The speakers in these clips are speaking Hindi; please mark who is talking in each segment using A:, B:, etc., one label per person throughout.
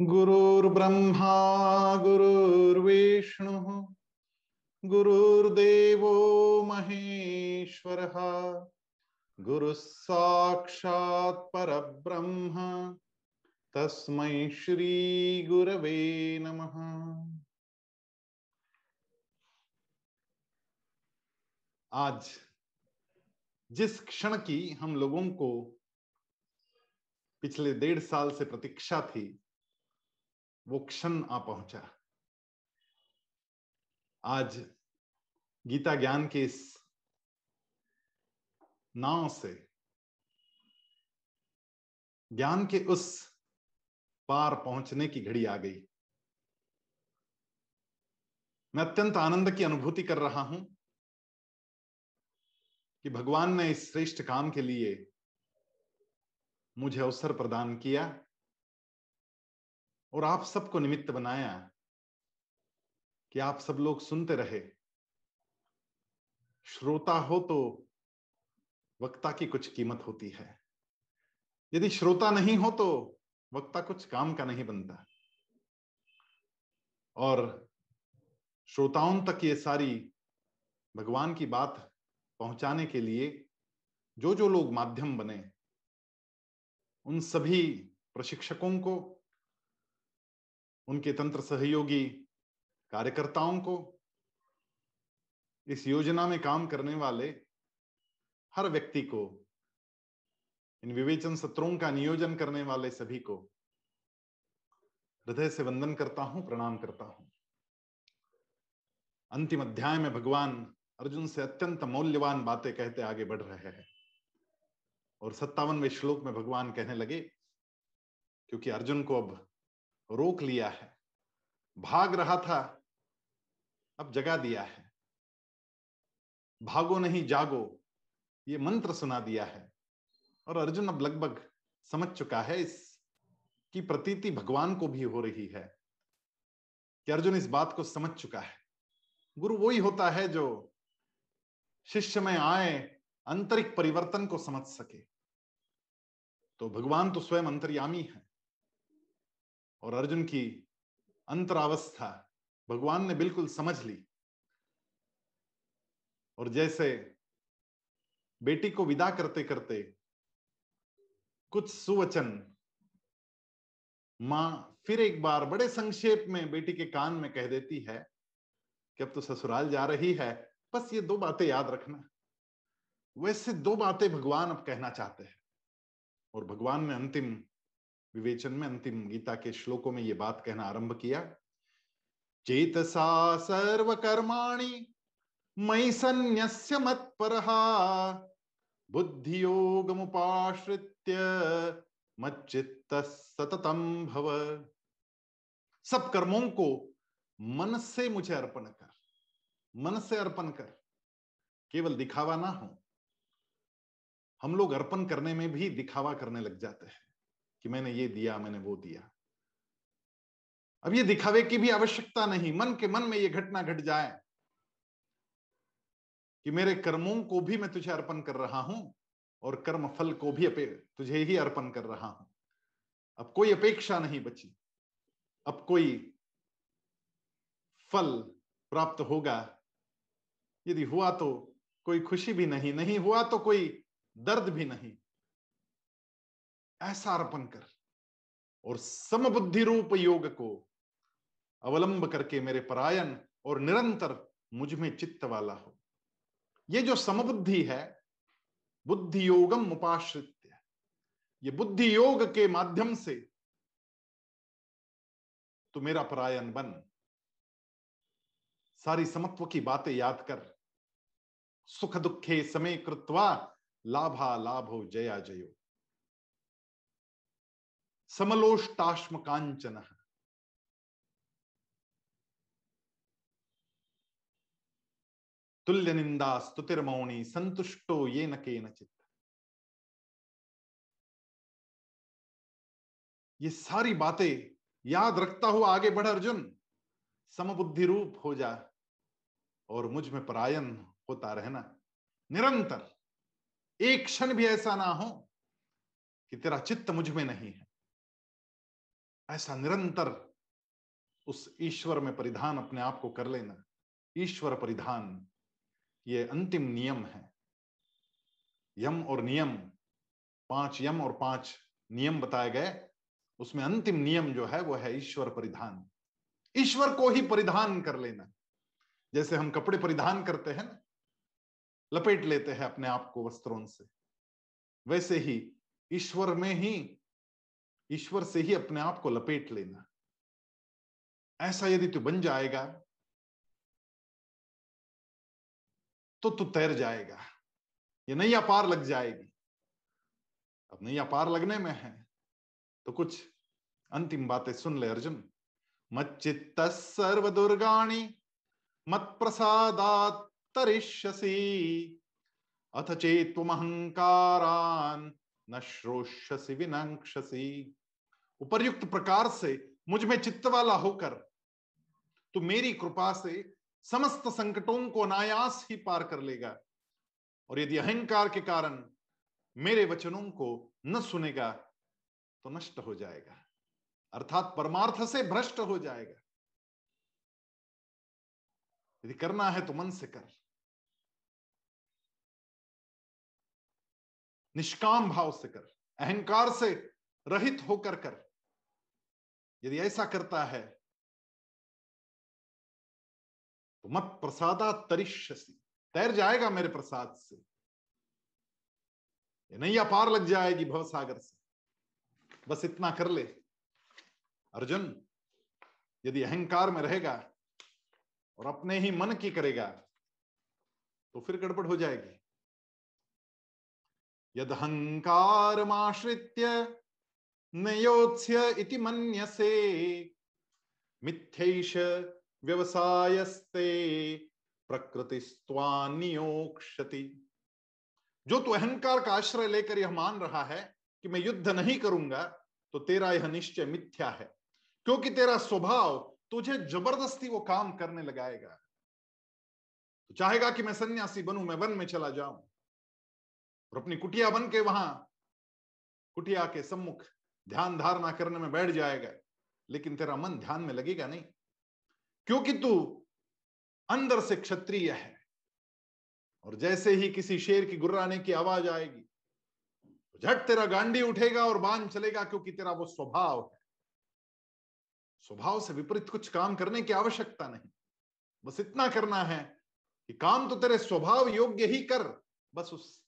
A: गुरुर्ब्रह्मा, गुरुर्विष्णु, गुरुर्देवो महेश्वरः गुरुः साक्षात् परब्रह्म, तस्मै श्री गुरवे नमः। आज, जिस क्षण की हम लोगों को पिछले डेढ़ साल से प्रतीक्षा थी वो क्षण आ पहुँचा। आज गीता ज्ञान के इस नाव से, ज्ञान के उस पार पहुँचने की घड़ी आ गई। मैं अत्यंत आनंद की अनुभूति कर रहा हूँ कि भगवान ने इस श्रेष्ठ काम के लिए मुझे अवसर प्रदान किया। और आप सबको निमित्त बनाया कि आप सब लोग सुनते रहे। श्रोता हो तो वक्ता की कुछ कीमत होती है। यदि श्रोता नहीं हो तो वक्ता कुछ काम का नहीं बनता। और श्रोताओं तक ये सारी भगवान की बात पहुँचाने के लिए जो जो लोग माध्यम बने, उन सभी प्रशिक्षकों को उनके तंत्र सहयोगी कार्यकर्ताओं को इस योजना में काम करने वाले हर व्यक्ति को, इन विवेचन सत्रों का नियोजन करने वाले सभी को हृदय से वंदन करता हूँ, प्रणाम करता हूँ। अंतिम अध्याय में भगवान अर्जुन से अत्यंत मौल्यवान बातें कहते आगे बढ़ रहे हैं और सत्तावनवे श्लोक में भगवान कहने लगे, क्योंकि अर्जुन को अब रोक लिया है, भाग रहा था, अब जगा दिया है। भागो नहीं, जागो, ये मंत्र सुना दिया है। और अर्जुन अब लगभग समझ चुका है इस की प्रतीति भगवान को भी हो रही है, कि अर्जुन इस बात को समझ चुका है। गुरु वही होता है जो शिष्य में आए आंतरिक परिवर्तन को समझ सके। तो भगवान तो स्वयं अंतर्यामी है। और अर्जुन की अंतरावस्था भगवान ने बिल्कुल समझ ली। और जैसे बेटी को विदा करते करते कुछ सुवचन, माँ फिर एक बार बड़े संक्षेप में बेटी के कान में कह देती है कि अब तो ससुराल जा रही है, बस ये दो बातें याद रखना। वैसे दो बातें भगवान अब कहना चाहते हैं। और भगवान ने अंतिम विवेचन में अंतिम गीता के श्लोकों में ये बात कहना आरंभ किया। चेतसा सर्वकर्माणि, मयि संन्यस्य मत्परहा बुद्धि योग मुश्रित्य मच्चित्त सततम भव। सब कर्मों को मन से मुझे अर्पण कर मन से अर्पण कर, केवल दिखावा ना हो। हम लोग अर्पण करने में भी दिखावा करने लग जाते हैं। कि मैंने ये दिया, मैंने वो दिया। अब ये दिखावे की भी आवश्यकता नहीं। मन के मन में ये घटना घट जाए कि मेरे कर्मों को भी मैं तुझे अर्पण कर रहा हूँ और कर्म फल को भी तुझे ही अर्पण कर रहा हूँ। अब कोई अपेक्षा नहीं बची। अब कोई फल प्राप्त होगा। यदि हुआ तो कोई खुशी भी नहीं नहीं हुआ तो कोई दर्द भी नहीं। ऐसा अर्पण कर और समबुद्धि रूप योग को अवलंब करके मेरे परायण और निरंतर मुझमें चित्त वाला हो। ये जो समबुद्धि है, बुद्धि योगम उपाश्रित ये बुद्धि योग के माध्यम से तो मेरा परायण बन। सारी समत्व की बातें याद कर। सुख दुखे समय कृत्वा लाभा लाभो जया जयो। समलोष्टाश्म कांचन तुल्य निंदा स्तुतिर्मौणी संतुष्टो ये न के ये सारी बातें याद रखता हुआ आगे बढ़ अर्जुन, समबुद्धि रूप हो जा और मुझमें परायण होता रहना। निरंतर, एक क्षण भी ऐसा ना हो कि तेरा चित्त मुझमें नहीं है। ऐसा निरंतर उस ईश्वर में परिधान अपने आप को कर लेना। ईश्वर परिधान, ये अंतिम नियम है। यम और नियम, पाँच यम और पाँच नियम बताए गए। उसमें अंतिम नियम जो है, वो है ईश्वर परिधान। ईश्वर को ही परिधान कर लेना। जैसे हम कपड़े परिधान करते हैं ना, लपेट लेते हैं अपने आप को वस्त्रों से, वैसे ही ईश्वर में ही ईश्वर से ही अपने आप को लपेट लेना। ऐसा यदि तू बन जाएगा तो तू तैर जाएगा। ये नैया पार लग जाएगी। अब नैया पार लगने में है तो कुछ अंतिम बातें सुन ले अर्जुन। मच्चित्त सर्व दुर्गाणी मत प्रसादात तरिष्यसी। अथ चेत्वहंकारान न श्रोष्यसी विनक्षसी उपर्युक्त प्रकार से मुझमें चित्त वाला होकर, तू मेरी कृपा से समस्त संकटों को अनायास ही पार कर लेगा। और यदि अहंकार के कारण मेरे वचनों को न सुनेगा तो नष्ट हो जाएगा। अर्थात परमार्थ से भ्रष्ट हो जाएगा। यदि करना है तो मन से कर। निष्काम भाव से कर। अहंकार से रहित होकर कर। यदि ऐसा करता है तो मत प्रसादा तरिष्यसी तैर जाएगा मेरे प्रसाद से। ये नैया पार लग जाएगी भवसागर से। बस इतना कर ले। अर्जुन, यदि अहंकार में रहेगा और अपने ही मन की करेगा तो फिर गड़बड़ हो जाएगी। यद अहंकारमाश्रित्य नयोत्स्य इति मन्यसे। मिथ्यैष व्यवसायस्ते प्रकृति नियोक्षति जो तू अहंकार का आश्रय लेकर यह मान रहा है कि मैं युद्ध नहीं करूँगा तो तेरा यह निश्चय मिथ्या है। क्योंकि तेरा स्वभाव तुझे ज़बरदस्ती वो काम करने लगाएगा। तो चाहेगा कि मैं सन्यासी बनू, मैं वन में चला जाऊँ। और अपनी कुटिया बन के वहाँ, कुटिया के सम्मुख ध्यान धारणा करने में बैठ जाएगा, लेकिन तेरा मन ध्यान में लगेगा नहीं। क्योंकि तू अंदर से क्षत्रिय है, और जैसे ही किसी शेर की गुर्राने की आवाज़ आएगी, झट तेरा गांडी उठेगा और बाँध चलेगा, क्योंकि तेरा वो स्वभाव है। स्वभाव से विपरीत कुछ काम करने की आवश्यकता नहीं। बस इतना करना है कि काम तो तेरे स्वभाव योग्य ही कर, बस उस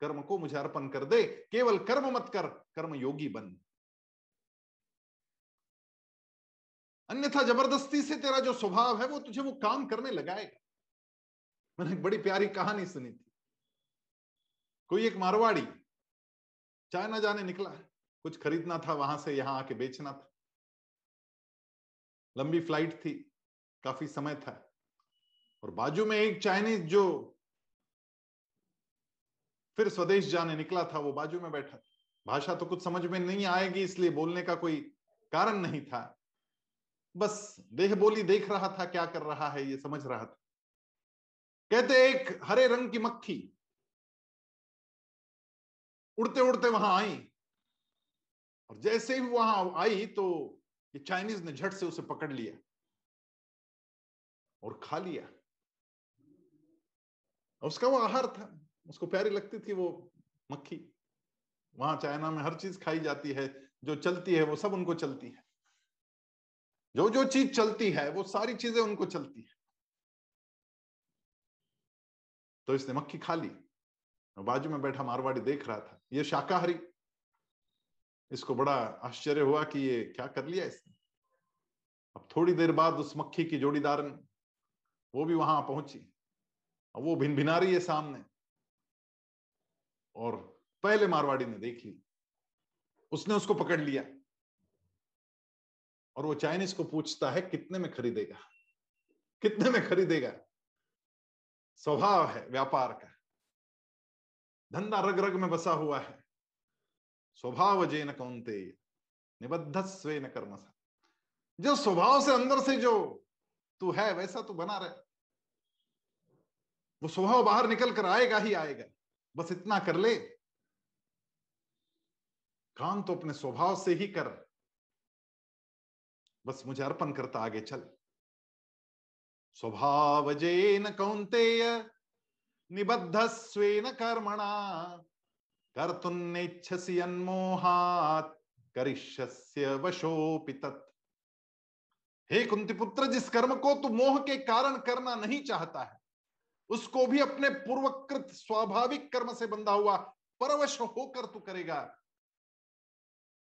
A: कर्म को मुझे अर्पण कर दे। केवल कर्म मत कर, कर्म योगी बन। अन्यथा ज़बरदस्ती से तेरा जो स्वभाव है वो तुझे वो काम करने लगाएगा। मैंने एक बड़ी प्यारी कहानी सुनी थी। कोई एक मारवाड़ी चाइना जाने निकला है। कुछ खरीदना था, वहाँ से यहाँ आके बेचना था। लंबी फ़्लाइट थी, काफ़ी समय था। और बाजू में एक चाइनीज़ जो फिर स्वदेश जाने निकला था, वो बाजू में बैठा था। भाषा तो कुछ समझ में नहीं आएगी, इसलिए बोलने का कोई कारण नहीं था। बस देह बोली देख रहा था, क्या कर रहा है, ये समझ रहा था। कहते, एक हरे रंग की मक्खी। उड़ते उड़ते वहाँ आई। और जैसे ही वहाँ आई तो ये चाइनीज़ ने झट से उसे पकड़ लिया और खा लिया। उसका वो आहार था, उसको प्यारी लगती थी वो मक्खी। वहाँ चाइना में हर चीज़ खाई जाती है, जो चलती है वो सब उनको चलती है। जो जो चीज़ चलती है, वो सारी चीज़ें उनको चलती है। तो इसने मक्खी खा ली, बाजू में बैठा मारवाड़ी देख रहा था, ये शाकाहारी। इसको बड़ा आश्चर्य हुआ कि ये क्या कर लिया इसने। अब थोड़ी देर बाद उस मक्खी की जोड़ीदार वो भी वहाँ पहुँची अब वो भिन भिना रही है सामने। और पहले मारवाड़ी ने देख ली, उसने उसको पकड़ लिया। और वो चाइनीज़ को पूछता है, कितने में खरीदेगा? कितने में खरीदेगा? स्वभाव है, व्यापार का। धंधा रग रग में बसा हुआ है। स्वभाव जेन कौनते निबद्ध स्वे न कर्म जो स्वभाव से अंदर से जो तू है, वैसा तू बना रहे। वो स्वभाव बाहर निकल कर आएगा ही आएगा। बस इतना कर ले। काम तो अपने स्वभाव से ही कर। बस मुझे अर्पण करता आगे, चल। स्वभाव जेन कौंतेय निबद्ध स्वेन कर्मणा, कर्तुन्नेच्छसि अन्मोहात करिष्यस्य वशोपि तत् हे कुंती पुत्र जिस कर्म को तू मोह के कारण करना नहीं चाहता है, उसको भी अपने पूर्वकृत स्वाभाविक कर्म से बंधा हुआ परवश होकर तू करेगा।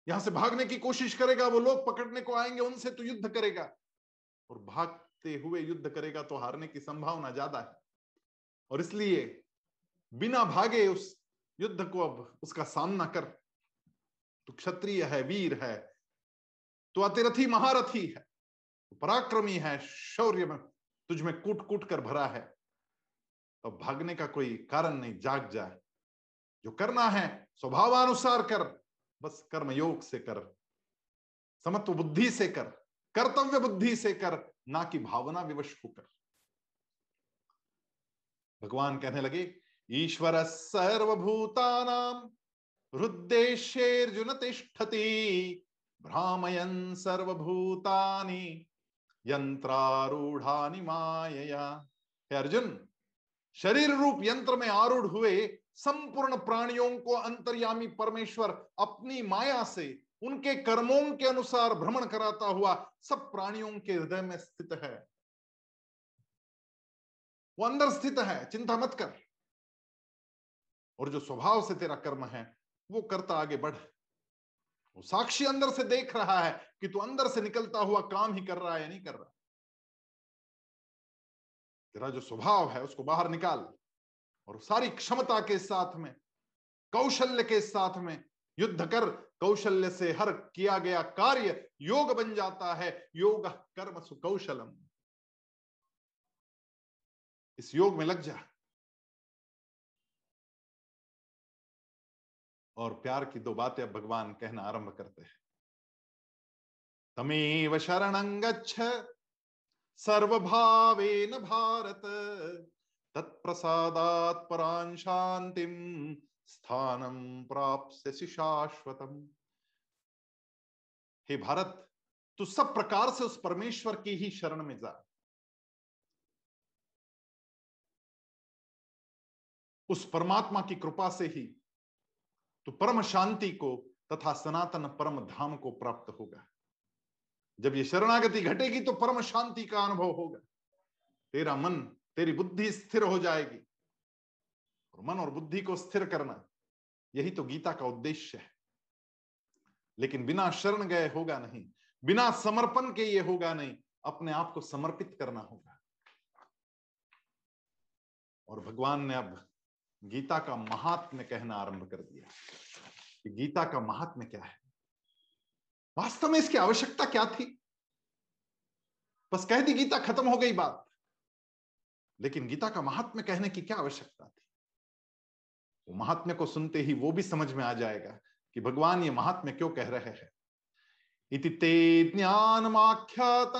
A: यहाँ से भागने की कोशिश करेगा, वो लोग पकड़ने को आएँगे, उनसे तो युद्ध करेगा। और भागते हुए युद्ध करेगा तो हारने की संभावना ज़्यादा है। और इसलिए बिना भागे उस युद्ध को अब उसका सामना कर। तू क्षत्रिय है, वीर है तो अतिरथी महारथी है तो पराक्रमी है, शौर्य में तुझ में कूट कूट कर भरा है। तो भागने का कोई कारण नहीं, जाग जाए जो करना है, स्वभावानुसार कर। बस कर्म योग से कर, समत्व बुद्धि से कर, कर्तव्य बुद्धि से कर, ना कि भावना विवश होकर। भगवान कहने लगे, ईश्वर सर्वभूतानाम हृदय तिष्ठति, भ्रामयन सर्वभूतानि यंत्रारूढ़ानि मायया। अर्जुन शरीर रूप यंत्र में आरूढ़ हुए संपूर्ण प्राणियों को अंतर्यामी परमेश्वर अपनी माया से, उनके कर्मों के अनुसार भ्रमण कराता हुआ सब प्राणियों के हृदय में स्थित है। वो अंदर स्थित है, चिंता मत कर। और जो स्वभाव से तेरा कर्म है, वो करता आगे बढ़। वो साक्षी अंदर से देख रहा है कि तू अंदर से निकलता हुआ काम ही कर रहा है या नहीं कर रहा। तेरा जो स्वभाव है, उसको बाहर निकाल। और सारी क्षमता के साथ में, कौशल्य के साथ में युद्ध कर, कौशल्य से हर किया गया कार्य योग बन जाता है। योग कर्म सुकौशलम। इस योग में लग जा। और प्यार की दो बातें अब भगवान कहना आरंभ करते हैं। तमेव शरण गच्छ भारत। तत्प्रसादात परां शांतिम स्थानम प्राप्त शाश्वतम। हे भारत, तू सब प्रकार से उस परमेश्वर की ही शरण में जा। उस परमात्मा की कृपा से ही तो परम शांति को तथा सनातन परम धाम को प्राप्त होगा। जब ये शरणागति घटेगी तो परम शांति का अनुभव होगा। तेरा मन तेरी बुद्धि स्थिर हो जाएगी। और मन और बुद्धि को स्थिर करना, यही तो गीता का उद्देश्य है। लेकिन बिना शरण गए होगा नहीं, बिना समर्पण के ये होगा नहीं, अपने आप को समर्पित करना होगा। और भगवान ने अब गीता का महात्म्य कहना आरंभ कर दिया कि गीता का महात्म्य क्या है? वास्तव में इसकी आवश्यकता क्या थी? बस कह दी गीता खत्म हो गई बात। लेकिन गीता का महात्म्य कहने की क्या आवश्यकता थी? वो महात्म्य को सुनते ही वो भी समझ में आ जाएगा कि भगवान ये महात्म्य क्यों कह रहे हैं। इति ते ज्ञानमाख्यात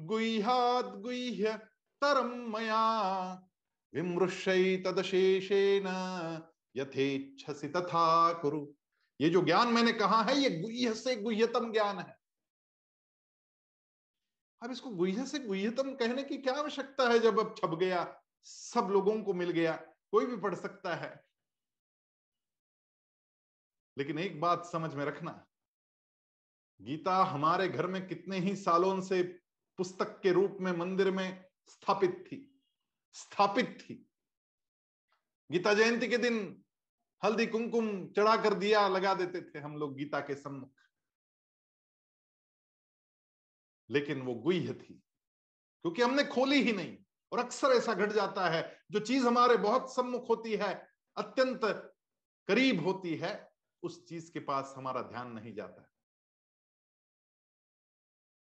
A: गुह्याद गुह्य तरम मया विमृश्य तदशेषेण तथा कुरु। ये जो ज्ञान मैंने कहा है, ये गुह्य से गुह्यतम ज्ञान है। अब इसको गुह्य से गुह्यतम कहने की क्या आवश्यकता है जब अब छप गया, सब लोगों को मिल गया, कोई भी पढ़ सकता है। लेकिन एक बात समझ में रखना, गीता हमारे घर में कितने ही सालों से पुस्तक के रूप में मंदिर में स्थापित थी स्थापित थी। गीता जयंती के दिन हल्दी कुमकुम चढ़ा कर दिया लगा देते थे हम लोग गीता के सम्मुख। लेकिन वो गुह्य थी, क्योंकि हमने खोली ही नहीं। और अक्सर ऐसा घट जाता है, जो चीज़ हमारे बहुत सम्मुख होती है, अत्यंत करीब होती है, उस चीज़ के पास हमारा ध्यान नहीं जाता है।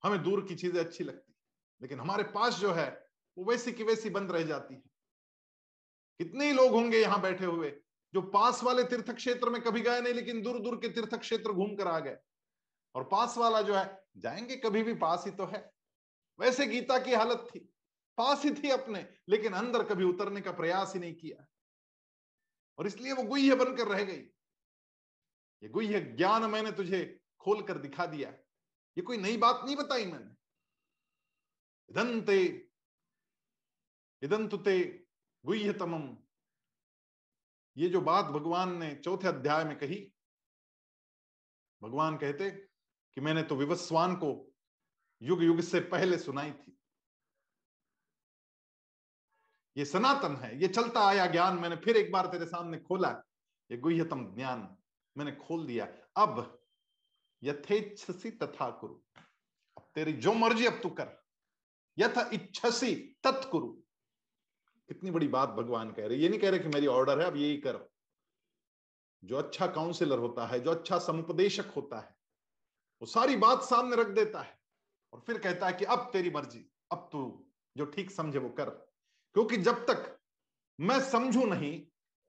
A: हमें दूर की चीज़ें अच्छी लगती, लेकिन हमारे पास जो है, वो वैसी की वैसी बंद रह जाती है। कितने ही लोग होंगे यहाँ बैठे हुए, जो पास वाले तीर्थ क्षेत्र में कभी गए नहीं, लेकिन दूर दूर के तीर्थ क्षेत्र घूम कर आ गए। और पास वाला जो है, जाएँगे, कभी भी पास ही तो है। वैसे गीता की हालत थी, पास ही थी अपने, लेकिन अंदर कभी उतरने का प्रयास ही नहीं किया। और इसलिए वो गुह्य बनकर रह गई। ये गुह्य ज्ञान मैंने तुझे खोल कर दिखा दिया। ये कोई नई बात नहीं बताई मैंने। इदंते, इदंतुते गुह्यतमम। ये जो बात भगवान ने चौथे अध्याय में कही, भगवान कहते कि मैंने तो विवस्वान को युग युग से पहले सुनाई थी। ये सनातन है, ये चलता आया ज्ञान, मैंने फिर एक बार तेरे सामने खोला, ये गुह्यतम ज्ञान मैंने खोल दिया। अब यथेच्छसी तथा कुरु। अब तेरी जो मर्ज़ी, अब तू कर। यथ इच्छसी तत्कुरु कितनी बड़ी बात भगवान कह रहे ये नहीं कह रहे कि मेरी ऑर्डर है, अब यही करो। जो अच्छा काउंसिलर होता है, जो अच्छा समुपदेशक होता है वो सारी बात सामने रख देता है और फिर कहता है कि अब तेरी मर्ज़ी, अब तू जो ठीक समझे वो कर। क्योंकि जब तक मैं समझू नहीं,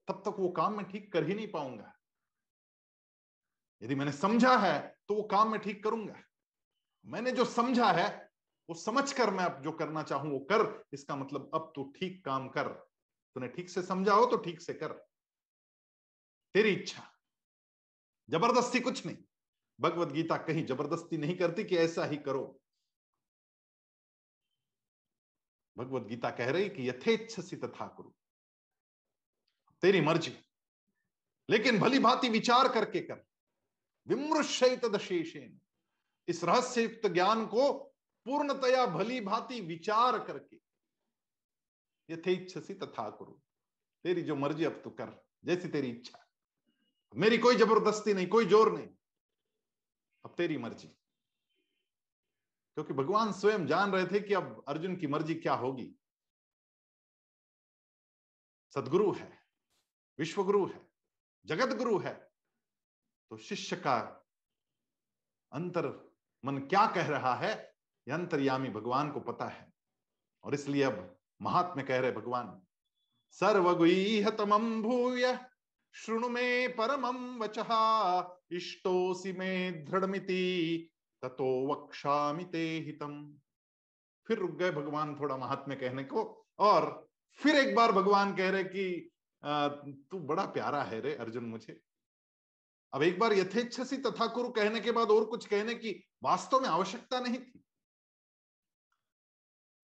A: तब तक वो काम मैं ठीक कर ही नहीं पाऊँगा। यदि मैंने समझा है तो वो काम मैं ठीक करूँगा। मैंने जो समझा है, वो समझ कर मैं अब जो करना चाहूँ वो कर। इसका मतलब अब तू ठीक काम कर। तूने ठीक से समझा हो तो ठीक से कर। तेरी इच्छा। ज़बरदस्ती कुछ नहीं। भगवत गीता कहीं ज़बरदस्ती नहीं करती कि ऐसा ही करो। भगवत गीता कह रही कि यथेच्छसी तथा करो। तेरी मर्ज़ी। लेकिन भली भांति विचार करके कर। विमृशत दशेषेन इस रहस्ययुक्त ज्ञान को पूर्णतया भली भांति विचार करके यथेच्छसी तथा करो। तेरी जो मर्ज़ी, अब तू कर। जैसी तेरी इच्छा। मेरी कोई ज़बरदस्ती नहीं, कोई ज़ोर नहीं। अब तेरी मर्ज़ी। क्योंकि भगवान स्वयं जान रहे थे कि अब अर्जुन की मर्ज़ी क्या होगी। सदगुरु है, विश्वगुरु है जगत गुरु है। तो शिष्य का अंतर मन क्या कह रहा है यह अंतर्यामी भगवान को पता है। और इसलिए अब महात्मा कह रहे भगवान सर्वगुहतमम भूय शृणु में परमम वचहा इष्टोसी में दृढ़मिति ततो वक्षामिते हितम। फिर रुक गए भगवान थोड़ा महात्म्य कहने को, और फिर एक बार भगवान कह रहे कि तू बड़ा प्यारा है रे अर्जुन मुझे। अब एक बार यथेच्छसी तथा कुरु कहने के बाद और कुछ कहने की वास्तव में आवश्यकता नहीं थी।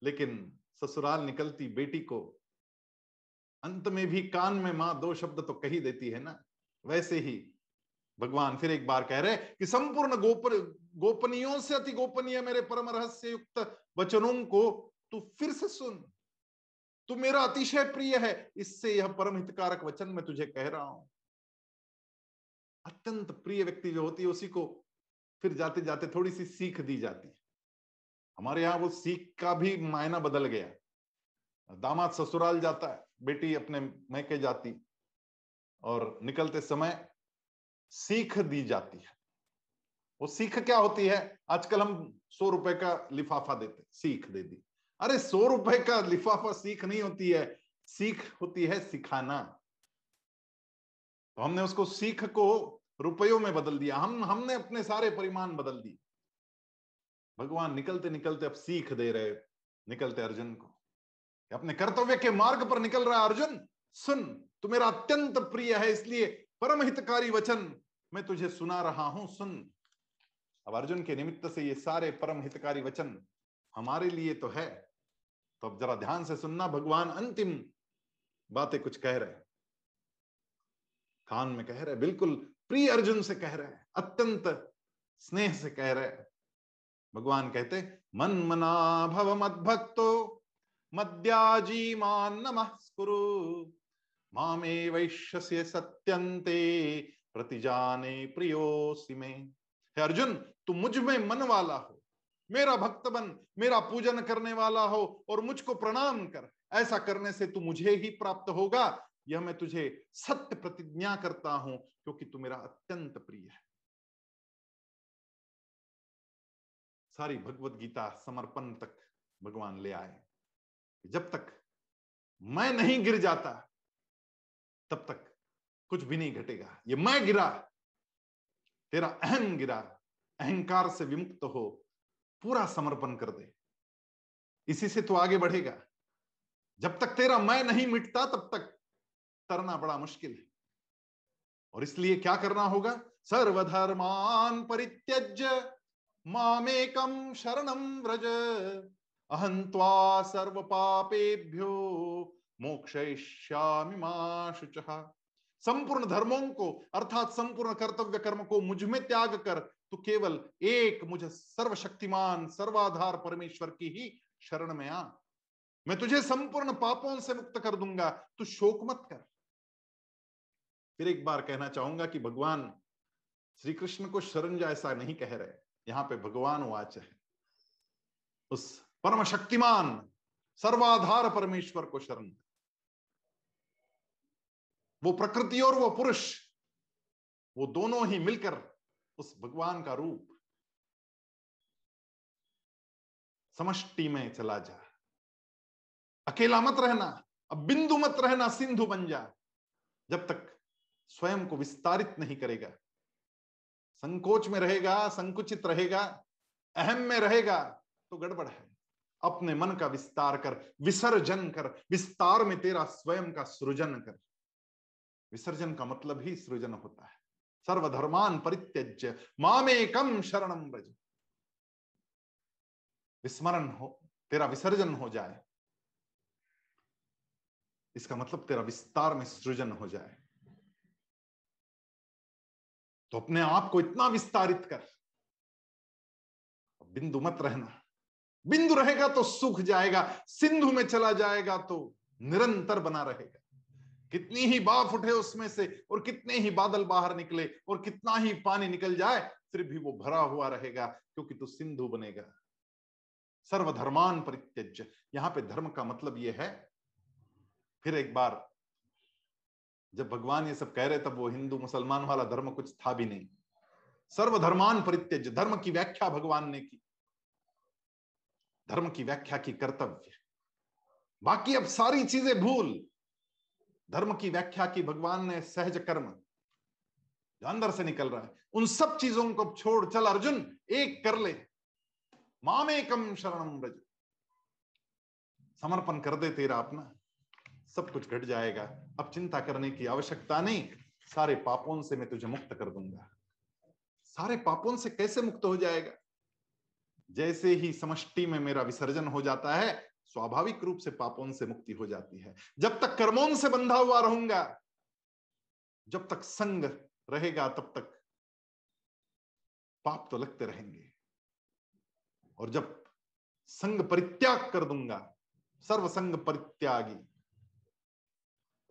A: लेकिन ससुराल निकलती बेटी को अंत में भी कान में माँ दो शब्द तो कही देती है ना, वैसे ही भगवान फिर एक बार कह रहे हैं कि संपूर्ण गोप गोपनीयों से अति गोपनीय मेरे परम रहस्य युक्त वचनों को तू फिर से सुन। तू मेरा अतिशय प्रिय है, इससे यह परम हितकारक वचन मैं तुझे कह रहा हूँ। अत्यंत प्रिय व्यक्ति जो होती है, उसी को फिर जाते जाते थोड़ी सी सीख दी जाती है। हमारे यहाँ वो सीख का भी मायना बदल गया। दामाद ससुराल जाता है, बेटी अपने मैके जाती, और निकलते समय सीख दी जाती है। वो सीख क्या होती है? आजकल हम सौ रुपए का लिफाफा देते, सीख दे दी। अरे, सौ रुपए का लिफाफा सीख नहीं होती है। सीख होती है सिखाना। तो हमने उसको सीख को रुपयों में बदल दिया। हम, हमने अपने सारे परिमाण बदल दिए। भगवान निकलते निकलते अब सीख दे रहे, निकलते अर्जुन को। अपने कर्तव्य के मार्ग पर निकल रहा अर्जुन। सुन, तू मेरा अत्यंत प्रिय है, इसलिए परम हितकारी वचन मैं तुझे सुना रहा हूँ, सुन। अब अर्जुन के निमित्त से ये सारे परम हितकारी वचन हमारे लिए तो है। तो अब जरा ध्यान से सुनना, भगवान अंतिम बातें कुछ कह रहे कान में कह रहे बिल्कुल प्रिय अर्जुन से कह रहे हैं, अत्यंत स्नेह से कह रहे भगवान कहते मन मना भव मद भक्तो मद्याजी मान नमस्कुरु मामे वैश्य सत्यंते प्रतिजाने प्रियोसी में। हे अर्जुन, तू मुझमें मन वाला हो। मेरा भक्त बन, मेरा पूजन करने वाला हो और मुझको प्रणाम कर। ऐसा करने से तू मुझे ही प्राप्त होगा। यह मैं तुझे सत्य प्रतिज्ञा करता हूँ, क्योंकि तू मेरा अत्यंत प्रिय है। सारी भगवत गीता समर्पण तक भगवान ले आए। जब तक मैं नहीं गिर जाता तब तक कुछ भी नहीं घटेगा। ये मैं गिरा, तेरा अहम गिरा, अहंकार से विमुक्त हो, पूरा समर्पण कर दे। इसी से तू आगे बढ़ेगा। जब तक तेरा मैं नहीं मिटता, तब तक तरना बड़ा मुश्किल है। और इसलिए क्या करना होगा? सर्वधर्मान परित्यज्य मामेकम शरणम व्रज। अहंत्वा सर्व पापेभ्यो मोक्षयिष्यामि संपूर्ण धर्मों को अर्थात संपूर्ण कर्तव्य कर्म को मुझमें त्याग कर तो केवल एक मुझे सर्वशक्तिमान, सर्वाधार परमेश्वर की ही शरण में आ। मैं तुझे संपूर्ण पापों से मुक्त कर दूँगा, तू शोक मत कर। फिर एक बार कहना चाहूँगा कि भगवान श्री कृष्ण को शरण जा ऐसा नहीं कह रहे, यहाँ पे भगवान वाच है। उस परम शक्तिमान सर्वाधार परमेश्वर को शरण। वो प्रकृति और वो पुरुष, वो दोनों ही मिलकर उस भगवान का रूप समष्टि में चला जा। अकेला मत रहना, अब बिंदु मत रहना, सिंधु बन जा। जब तक स्वयं को विस्तारित नहीं करेगा, संकोच में रहेगा, संकुचित रहेगा, अहम में रहेगा तो गड़बड़ है। अपने मन का विस्तार कर, विसर्जन कर, विस्तार में तेरा स्वयं का सृजन कर। विसर्जन का मतलब ही सृजन होता है। सर्वधर्मान परित्यज्य मामेकम शरणम ब्रज विस्मरण हो, तेरा विसर्जन हो जाए। इसका मतलब तेरा विस्तार में सृजन हो जाए। तो अपने आप को इतना विस्तारित कर। बिंदु मत रहना। बिंदु रहेगा तो सूख जाएगा, सिंधु में चला जाएगा तो निरंतर बना रहेगा। कितनी ही बाफ उठे उसमें से और कितने ही बादल बाहर निकले और कितना ही पानी निकल जाए, फिर भी वो भरा हुआ रहेगा, क्योंकि तू सिंधु बनेगा। सर्वधर्मान परित्यज यहाँ पे धर्म का मतलब ये है, फिर एक बार जब भगवान ये सब कह रहे, तब वो हिंदू मुसलमान वाला धर्म कुछ था भी नहीं। सर्वधर्मान परित्यज धर्म की व्याख्या भगवान ने की। धर्म की व्याख्या की कर्तव्य। बाकी अब सारी चीज़ें भूल धर्म की व्याख्या की भगवान ने सहज कर्म, जो अंदर से निकल रहा है, उन सब चीज़ों को छोड़ चल अर्जुन, एक कर ले। मामेकम शरणम ब्रज समर्पण कर दे तेरा अपना। सब कुछ घट जाएगा। अब चिंता करने की आवश्यकता नहीं। सारे पापों से मैं तुझे मुक्त कर दूँगा। सारे पापों से कैसे मुक्त हो जाएगा? जैसे ही समष्टि में मेरा विसर्जन हो जाता है स्वाभाविक रूप से पापों से मुक्ति हो जाती है। जब तक कर्मों से बंधा हुआ रहूँगा, जब तक संग रहेगा, तब तक पाप तो लगते रहेंगे। और जब संग परित्याग कर दूँगा, सर्व संग परित्यागी,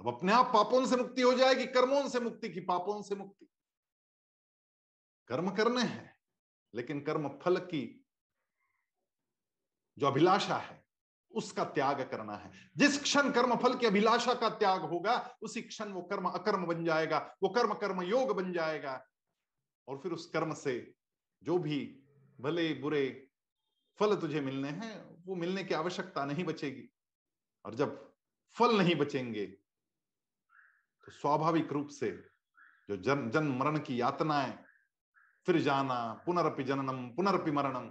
A: तब अपने आप पापों से मुक्ति हो जाएगी, कर्मों से मुक्ति की पापों से मुक्ति। कर्म करने हैं, लेकिन कर्म फल की जो अभिलाषा है उसका त्याग करना है। जिस क्षण कर्म फल की अभिलाषा का त्याग होगा, उसी क्षण वो कर्म अकर्म बन जाएगा, वो कर्म कर्म योग बन जाएगा। और फिर उस कर्म से जो भी भले बुरे फल तुझे मिलने हैं, वो मिलने की आवश्यकता नहीं बचेगी। और जब फल नहीं बचेंगे तो स्वाभाविक रूप से जो जन जन्म मरण की यातनाएँ, फिर जाना, पुनरपि जननम, पुनरपि मरणम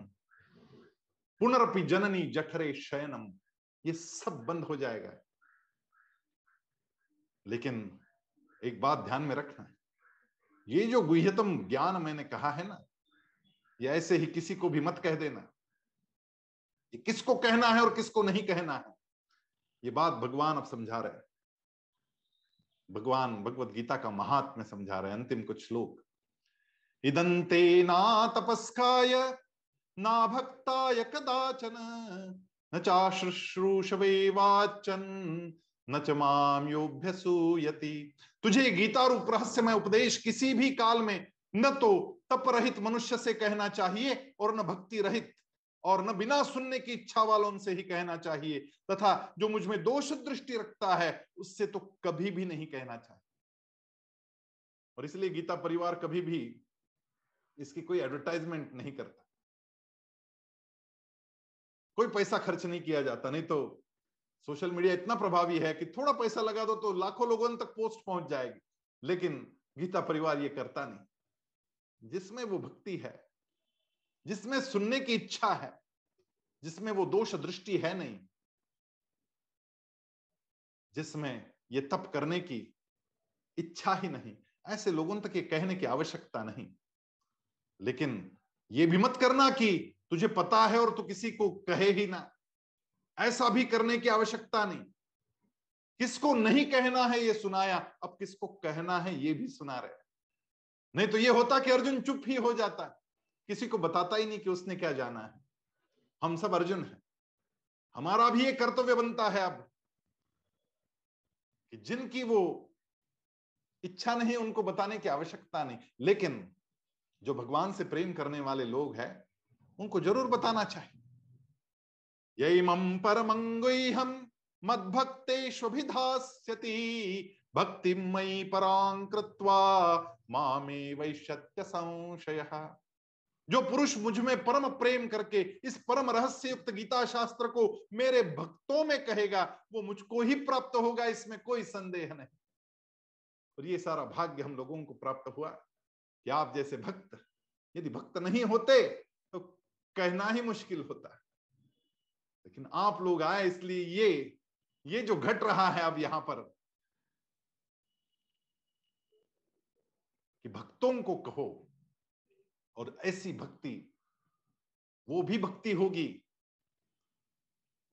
A: पुनरपि जननी जठरे शयनम, ये सब बंद हो जाएगा। लेकिन एक बात ध्यान में रखना ये जो गुह्यतम ज्ञान मैंने कहा है ना, ये ऐसे ही किसी को भी मत कह देना। ये किसको कहना है और किसको नहीं कहना है, ये बात भगवान अब समझा रहे हैं। भगवान भगवत गीता का महात्म्य समझा रहे हैं, अंतिम कुछ श्लोक। इदंते ना तपस्काय ना भक्ताय कदाचन, न चाश्रुश्रूषवे न च माम योभ्यसूयति तुझे गीता रूप रहस्यमय उपदेश किसी भी काल में न तो तप रहित मनुष्य से कहना चाहिए और न भक्ति रहित और न बिना सुनने की इच्छा वालों से ही कहना चाहिए, तथा जो मुझमें दोष दृष्टि रखता है, उससे तो कभी भी नहीं कहना चाहिए। और इसलिए गीता परिवार कभी भी इसकी कोई एडवर्टाइजमेंट नहीं करता। कोई पैसा खर्च नहीं किया जाता, नहीं तो सोशल मीडिया इतना प्रभावी है कि थोड़ा पैसा लगा दो तो लाखों लोगों तक पोस्ट पहुँच जाएगी। लेकिन गीता परिवार ये करता नहीं। जिसमें वो भक्ति है, जिसमें सुनने की इच्छा है, जिसमें वो दोष दृष्टि है नहीं, जिसमें ये तप करने की इच्छा ही नहीं, ऐसे लोगों तक ये कहने की आवश्यकता नहीं। लेकिन ये भी मत करना कि तुझे पता है और तू किसी को कहे ही ना। ऐसा भी करने की आवश्यकता नहीं। किसको नहीं कहना है ये सुनाया, अब किसको कहना है ये भी सुना रहे। नहीं तो ये होता कि अर्जुन चुप ही हो जाता। किसी को बताता ही नहीं कि उसने क्या जाना है। हम सब अर्जुन हैं। हमारा भी ये कर्तव्य बनता है अब कि जिनकी वो इच्छा नहीं, उनको बताने की आवश्यकता नहीं। लेकिन जो भगवान से प्रेम करने वाले लोग हैं उनको ज़रूर बताना चाहिए। यही मम परमंगुई हम मद मद्भक्तेष्वभिधास्यति, भक्ति मई परां कृत्वा मामे वैश्यत्य संशय जो पुरुष मुझमें परम प्रेम करके इस परम रहस्य युक्त गीता शास्त्र को मेरे भक्तों में कहेगा, वो मुझको ही प्राप्त होगा, इसमें कोई संदेह नहीं। और ये सारा भाग्य हम लोगों को प्राप्त हुआ। कि आप जैसे भक्त, यदि भक्त नहीं होते कहना ही मुश्किल होता है। लेकिन आप लोग आए इसलिए ये ये जो घट रहा है अब यहाँ पर, कि भक्तों को कहो, और ऐसी भक्ति, वो भी भक्ति होगी।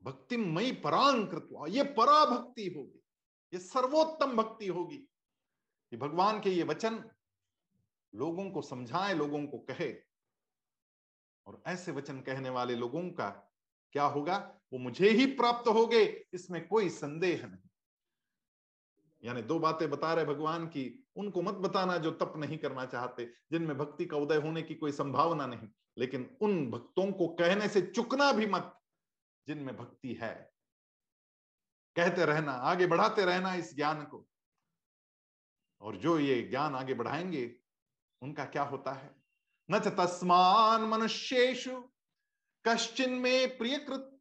A: भक्ति मई परांकृत ये परा भक्ति होगी, ये सर्वोत्तम भक्ति होगी। कि भगवान के ये वचन, लोगों को समझाए, लोगों को कहे। और ऐसे वचन कहने वाले लोगों का क्या होगा? वो मुझे ही प्राप्त हो गए इसमें कोई संदेह नहीं। यानी दो बातें बता रहे भगवान की, उनको मत बताना जो तप नहीं करना चाहते, जिनमें भक्ति का उदय होने की कोई संभावना नहीं। लेकिन उन भक्तों को कहने से चुकना भी मत, जिनमें भक्ति है। कहते रहना, आगे बढ़ाते रहना इस ज्ञान को। और जो ये ज्ञान आगे बढ़ाएँगे, उनका क्या होता है? न तस्मान मनुष्येशु कश्चिन में प्रियकृत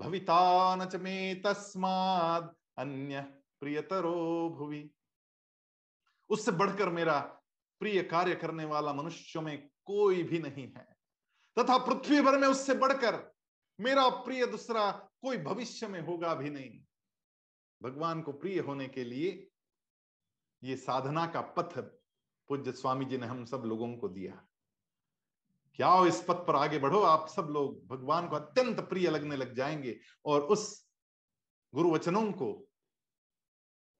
A: भविता न च मे तस्माद अन्य प्रियतरो भुवि। उससे बढ़कर मेरा प्रिय कार्य करने वाला मनुष्य में कोई भी नहीं है। तथा पृथ्वी भर में उससे बढ़कर मेरा प्रिय दूसरा कोई भविष्य में होगा भी नहीं। भगवान को प्रिय होने के लिए ये साधना का पथ पूज्य स्वामी जी ने हम सब लोगों को दिया। क्या हो इस पथ पर आगे बढ़ो, आप सब लोग भगवान को अत्यंत प्रिय लगने लग जाएँगे और उस गुरु वचनों को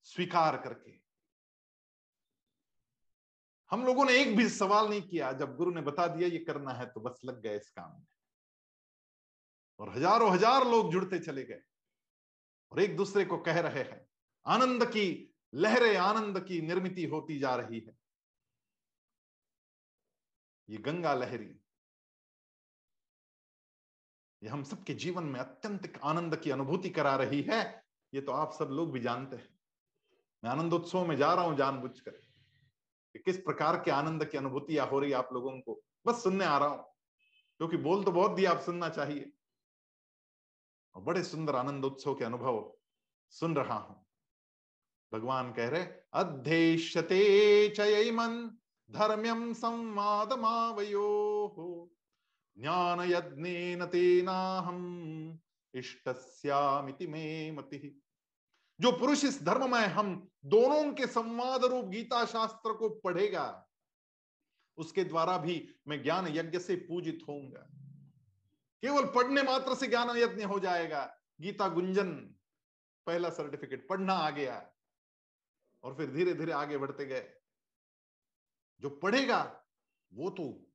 A: स्वीकार करके। हम लोगों ने एक भी सवाल नहीं किया, जब गुरु ने बता दिया, ये करना है तो बस लग गए इस काम में। और हज़ारों हज़ार लोग जुड़ते चले गए और एक दूसरे को कह रहे हैं, आनंद की लहरें, आनंद की निर्मित होती जा रही है। ये गंगा लहरी, ये हम सबके जीवन में अत्यंत आनंद की अनुभूति करा रही है, ये तो आप सब लोग भी जानते हैं। मैं आनंदोत्सव में जा रहा हूँ जानबूझकर कि किस प्रकार के आनंद की अनुभूतियाँ हो रही है आप लोगों को। बस सुनने आ रहा हूँ, क्योंकि बोल तो बहुत दिया आप सुनना चाहिए। और बड़े सुंदर आनंदोत्सव के अनुभव सुन रहा हूँ। भगवान कह रहे चयमन धर्म्यम संवाद मावयो ज्ञान यज्ञ तेना हम इष्ट मति। जो पुरुष इस धर्म में हम दोनों के संवाद रूप गीता शास्त्र को पढ़ेगा, उसके द्वारा भी मैं ज्ञान यज्ञ से पूजित होऊँगा। केवल पढ़ने मात्र से ज्ञान यज्ञ हो जाएगा। गीता गुंजन, पहला सर्टिफिकेट, पढ़ना आ गया, और फिर धीरे धीरे आगे बढ़ते गए। जो पढ़ेगा, वो तो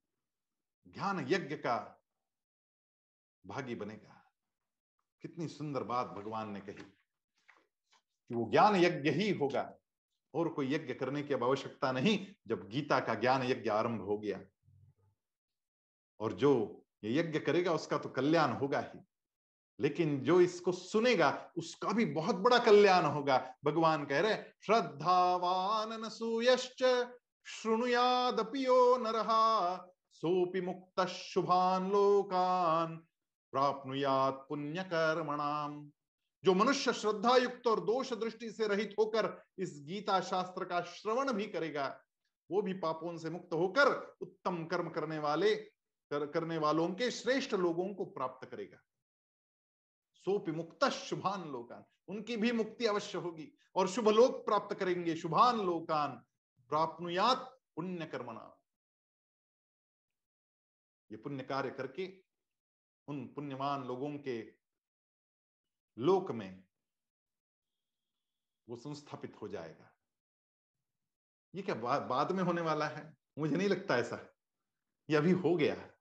A: ज्ञान यज्ञ का भागी बनेगा। कितनी सुंदर बात भगवान ने कही कि वो ज्ञान यज्ञ ही होगा। और कोई यज्ञ करने की अब आवश्यकता नहीं, जब गीता का ज्ञान यज्ञ आरंभ हो गया। और जो ये यज्ञ करेगा, उसका तो कल्याण होगा ही। लेकिन जो इसको सुनेगा, उसका भी बहुत बड़ा कल्याण होगा। भगवान कह रहे श्रद्धावान सूयश्च शृणुयादपियो नरहा सोपि मुक्त शुभान लोकान प्राप्नुयात पुण्य कर्मणाम जो मनुष्य श्रद्धा युक्त और दोष दृष्टि से रहित होकर इस गीता शास्त्र का श्रवण भी करेगा वो भी पापों से मुक्त होकर उत्तम कर्म करने वाले कर, करने वालों के श्रेष्ठ लोगों को प्राप्त करेगा। सोपि मुक्त शुभान लोकान उनकी भी मुक्ति अवश्य होगी और शुभ लोक प्राप्त करेंगे शुभान लोकान। प्राप्नुयात पुण्य कर्मणा ये पुण्य कार्य करके उन पुण्यवान लोगों के लोक में वो संस्थापित हो जाएगा। ये क्या बा, बाद में होने वाला है? मुझे नहीं लगता ऐसा। ये अभी हो गया है।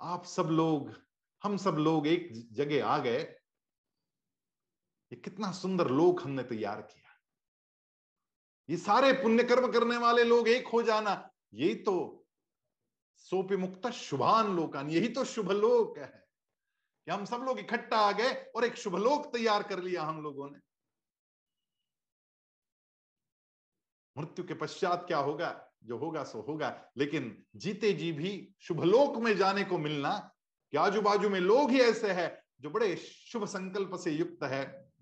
A: आप सब लोग हम सब लोग एक जगह आ गए। ये कितना सुंदर लोक हमने तैयार किया। ये सारे पुण्य कर्म करने वाले लोग एक हो जाना। यही तो सोपि मुक्त शुभान लोकान, यही तो शुभ लोक है। कि हम सब लोग इकट्ठा आ गए और एक शुभ लोक तैयार कर लिया हम लोगों ने। मृत्यु के पश्चात क्या होगा? जो होगा, सो होगा। लेकिन जीते जी भी शुभलोक में जाने को मिलना, कि आजू बाजू में लोग ही ऐसे हैं जो बड़े शुभ संकल्प से युक्त है।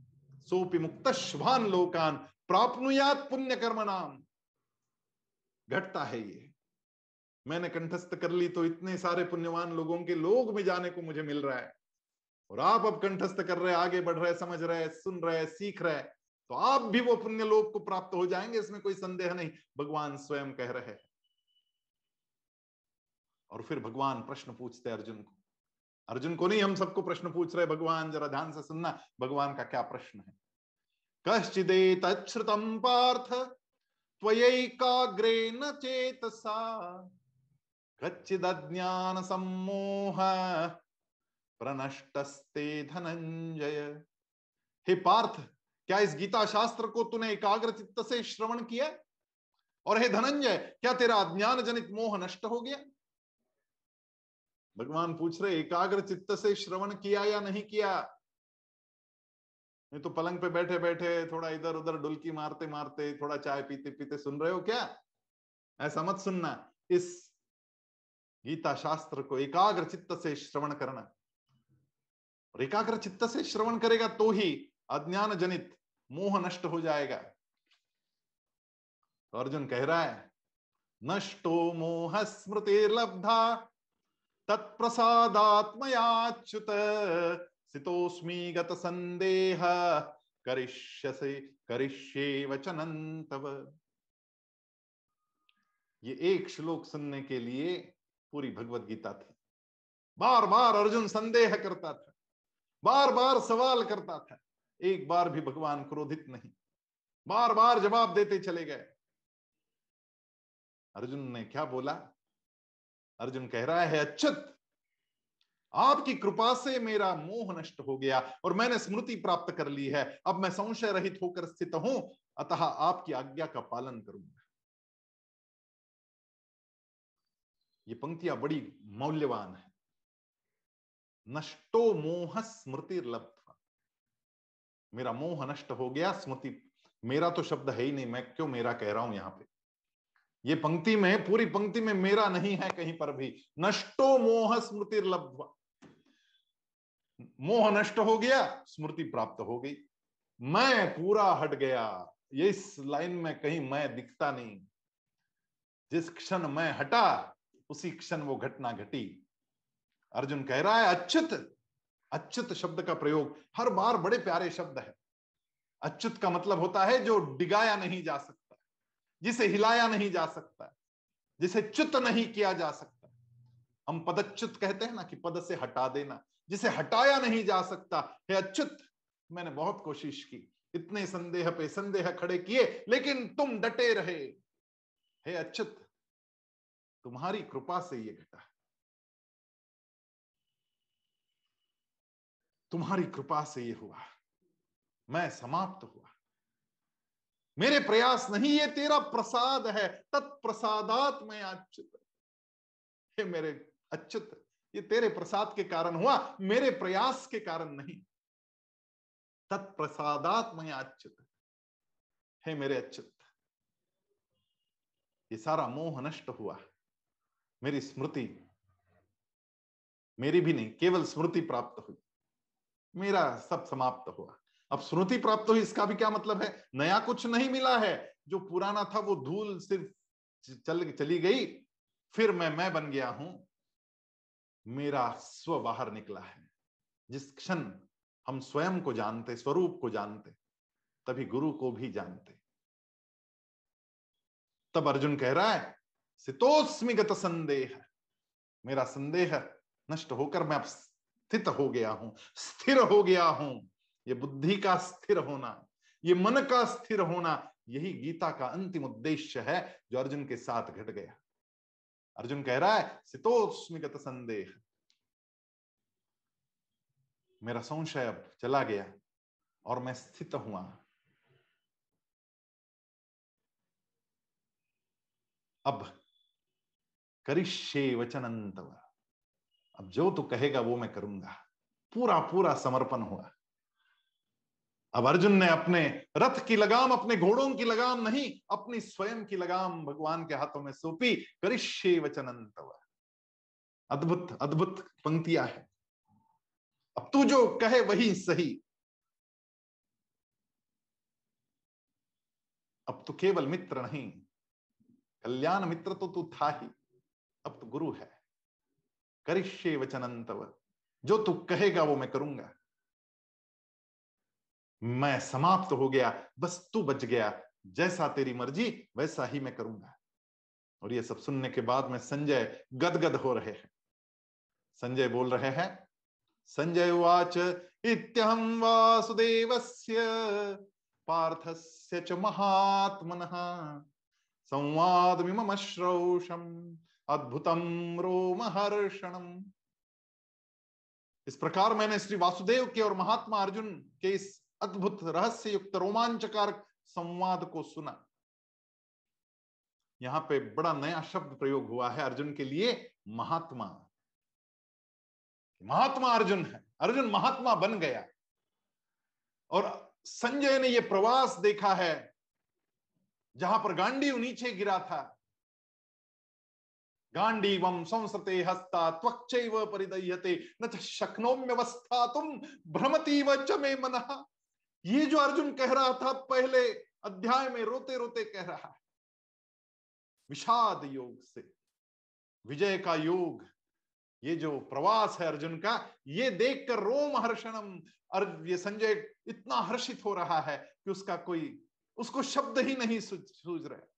A: सोपि मुक्त शुभान लोकान प्राप्नुयात पुण्य कर्म नाम घटता है ये। मैंने कंठस्थ कर ली तो इतने सारे पुण्यवान लोगों के लोग में जाने को मुझे मिल रहा है। और आप अब कंठस्थ कर रहे आगे बढ़ रहे समझ रहे सुन रहे सीख रहे तो आप भी वो पुण्य लोग को प्राप्त हो जाएँगे, इसमें कोई संदेह नहीं। भगवान स्वयं कह रहे और फिर भगवान प्रश्न पूछते अर्जुन को। अर्जुन को नहीं, हम सबको प्रश्न पूछ रहे भगवान जरा ध्यान से सुनना, भगवान का क्या प्रश्न है? कश्चिदे तच्छ्रुतम पार्थ, त्वयैकाग्रेण चेतसा। कच्चिदज्ञान सम्मोह प्रनष्टस्ते धनंजय हे पार्थ, क्या इस गीता शास्त्र को तूने एकाग्र चित्त से श्रवण किया? और हे धनंजय क्या तेरा अज्ञान जनित मोह नष्ट हो गया? भगवान पूछ रहे एकाग्र चित्त से श्रवण किया या नहीं किया? नहीं तो पलंग पे बैठे बैठे थोड़ा इधर उधर डुलकी मारते मारते थोड़ा चाय पीते पीते सुन रहे हो क्या? ऐसा मत सुनना। इस गीता शास्त्र को एकाग्र चित्त से श्रवण करना। और एकाग्र चित्त से श्रवण करेगा तो ही अज्ञान जनित मोह नष्ट हो जाएगा। तो अर्जुन कह रहा है, नष्टो मोह स्मृति लब्धा तत्प्रसादात्मयाच्युत। सितोस्मी गत संदेह करिष्यसे करिष्ये वचनं तव ये एक श्लोक सुनने के लिए पूरी भगवत गीता थी। बार बार अर्जुन संदेह करता था। बार बार सवाल करता था। एक बार भी भगवान क्रोधित नहीं। बार बार जवाब देते चले गए। अर्जुन ने क्या बोला? अर्जुन कह रहा है, अच्युत आपकी कृपा से मेरा मोह नष्ट हो गया और मैंने स्मृति प्राप्त कर ली है। अब मैं संशय रहित होकर स्थित हूँ। अतः आपकी आज्ञा का पालन करूँगा। ये पंक्तियाँ बड़ी मौल्यवान है। नष्टो मोह स्मृति लब्ध मेरा मोह नष्ट हो गया, स्मृति। मेरा तो शब्द है ही नहीं, मैं क्यों मेरा कह रहा हूँ यहाँ पे? ये पंक्ति में, पूरी पंक्ति में मेरा नहीं है कहीं पर भी। नष्टो मोह स्मृति लब्ध मोह नष्ट हो गया, स्मृति प्राप्त हो गई। मैं पूरा हट गया। ये इस लाइन में कहीं मैं दिखता नहीं। जिस क्षण मैं हटा, उसी क्षण वो घटना घटी। अर्जुन कह रहा है, अच्युत अच्युत शब्द का प्रयोग हर बार बड़े प्यारे शब्द है। अच्युत का मतलब होता है जो डिगाया नहीं जा सकता, जिसे हिलाया नहीं जा सकता, जिसे च्युत नहीं किया जा सकता। हम पदच्युत कहते हैं ना कि पद से हटा देना जिसे हटाया नहीं जा सकता। हे अच्युत, मैंने बहुत कोशिश की। इतने संदेह पे संदेह खड़े किए, लेकिन तुम डटे रहे। हे अच्युत, तुम्हारी कृपा से ये घटा। तुम्हारी कृपा से ये हुआ। मैं समाप्त हुआ। मेरे प्रयास नहीं, ये तेरा प्रसाद है। तत्प्रसादात मैं अच्युत हे मेरे अच्युत ये तेरे प्रसाद के कारण हुआ, मेरे प्रयास के कारण नहीं। तत्प्रसादात मैं अच्युत। हे मेरे अच्युत, ये सारा मोह नष्ट हुआ। मेरी स्मृति, मेरी भी नहीं, केवल स्मृति प्राप्त हुई। मेरा सब समाप्त हुआ। अब स्मृति प्राप्त हुई, इसका भी क्या मतलब है? नया कुछ नहीं मिला है। जो पुराना था वो धूल सिर्फ़ चल, चली गई, फिर मैं मैं बन गया हूँ। मेरा स्व बाहर निकला है। जिस क्षण हम स्वयं को जानते, स्वरूप को जानते, तभी गुरु को भी जानते। तब अर्जुन कह रहा है सितोस्मिगत संदेह। मेरा संदेह नष्ट होकर मैं अब स्थित हो गया हूँ, स्थिर हो गया हूँ। ये बुद्धि का स्थिर होना, ये मन का स्थिर होना, यही गीता का अंतिम उद्देश्य है जो अर्जुन के साथ घट गया। अर्जुन कह रहा है सितोस्मिगत संदेह. मेरा संशय अब चला गया और मैं स्थित हुआ। अब करिष्ये वचनंतव अब जो तू कहेगा वो मैं करूँगा। पूरा पूरा समर्पण हुआ। अब अर्जुन ने अपने रथ की लगाम, अपने घोड़ों की लगाम नहीं, अपनी स्वयं की लगाम भगवान के हाथों में सौंपी। करिष्ये वचनंतव अद्भुत अद्भुत पंक्तियाँ है। अब तू जो कहे वही सही। अब तो केवल मित्र नहीं, कल्याण मित्र तो तू था ही। अब तो गुरु है। करिष्ये वचनंतव जो तू कहेगा वो मैं करूँगा। मैं समाप्त हो गया, बस तू बच गया। जैसा तेरी मर्ज़ी, वैसा ही मैं करूँगा। और ये सब सुनने के बाद में संजय गदगद हो रहे हैं। संजय बोल रहे हैं, संजय उवाच इत्यहम वासुदेवस्य पार्थस्य च महात्मनः संवादमिमश्रौषम अद्भुतम रोमहर्षणम। इस प्रकार मैंने श्री वासुदेव के और महात्मा अर्जुन के इस अद्भुत रहस्य युक्त रोमांचकारक संवाद को सुना। यहाँ पे बड़ा नया शब्द प्रयोग हुआ है अर्जुन के लिए, महात्मा। महात्मा अर्जुन है। अर्जुन महात्मा बन गया। और संजय ने यह प्रवास देखा है, जहाँ पर गांडी नीचे गिरा था। गांडी वम संसते हस्ता त्वक्ष परिदयते न शक्नोम्यवस्था तुम भ्रमती व चमे मन। ये जो अर्जुन कह रहा था, पहले अध्याय में रोते रोते कह रहा है। विषाद योग से, विजय का योग, ये जो प्रवास है अर्जुन का, ये देखकर रोम हर्षणम ये संजय इतना हर्षित हो रहा है कि उसका कोई, उसको शब्द ही नहीं सूझ रहे।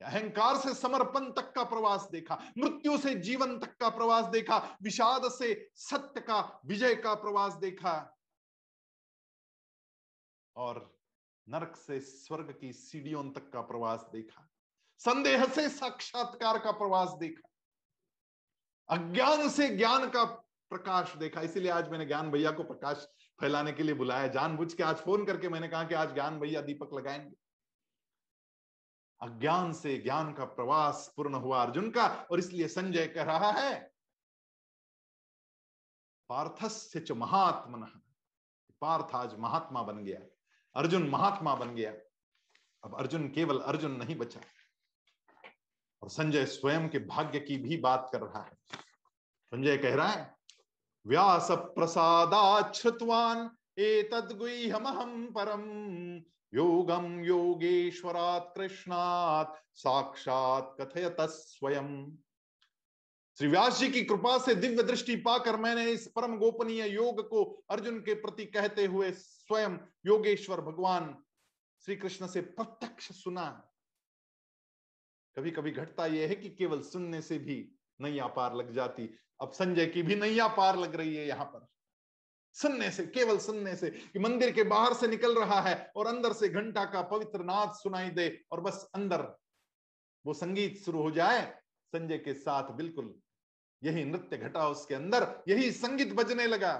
A: अहंकार से समर्पण तक का प्रवास देखा, मृत्यु से जीवन तक का प्रवास देखा, विषाद से सत्य का, विजय का प्रवास देखा। और नरक से स्वर्ग की सीढ़ियों तक का प्रवास देखा, संदेह से साक्षात्कार का प्रवास देखा, अज्ञान से ज्ञान का प्रकाश देखा। इसीलिए आज मैंने ज्ञान भैया को प्रकाश फैलाने के लिए बुलाया। जानबूझ के आज फ़ोन करके मैंने कहा कि आज ज्ञान भैया दीपक लगाएँगे। अज्ञान से ज्ञान का प्रवास पूर्ण हुआ अर्जुन का, और इसलिए संजय कह रहा है, पार्थस्य च महात्मन। पार्थ आज महात्मा बन गया। अर्जुन महात्मा बन गया। अब अर्जुन केवल अर्जुन नहीं बचा। और संजय स्वयं के भाग्य की भी बात कर रहा है। संजय कह रहा है, व्यास प्रसादाश्रुतवान एतद्गुह्यमहं परम योगम योगेश्वरात् कृष्णात्, साक्षात कथयत स्वयं श्री व्यास जी की कृपा से दिव्य दृष्टि पाकर मैंने इस परम गोपनीय योग को अर्जुन के प्रति कहते हुए स्वयं योगेश्वर भगवान श्री कृष्ण से प्रत्यक्ष सुना कभी कभी घटता यह है कि केवल सुनने से भी नैया पार लग जाती। अब संजय की भी नैया पार लग रही है यहाँ पर। सुनने से, केवल सुनने से कि मंदिर के बाहर से निकल रहा है और अंदर से घंटा का पवित्र नाद सुनाई दे और बस अंदर वो संगीत शुरू हो जाए, संजय के साथ बिल्कुल यही नृत्य घटा उसके अंदर, यही संगीत बजने लगा।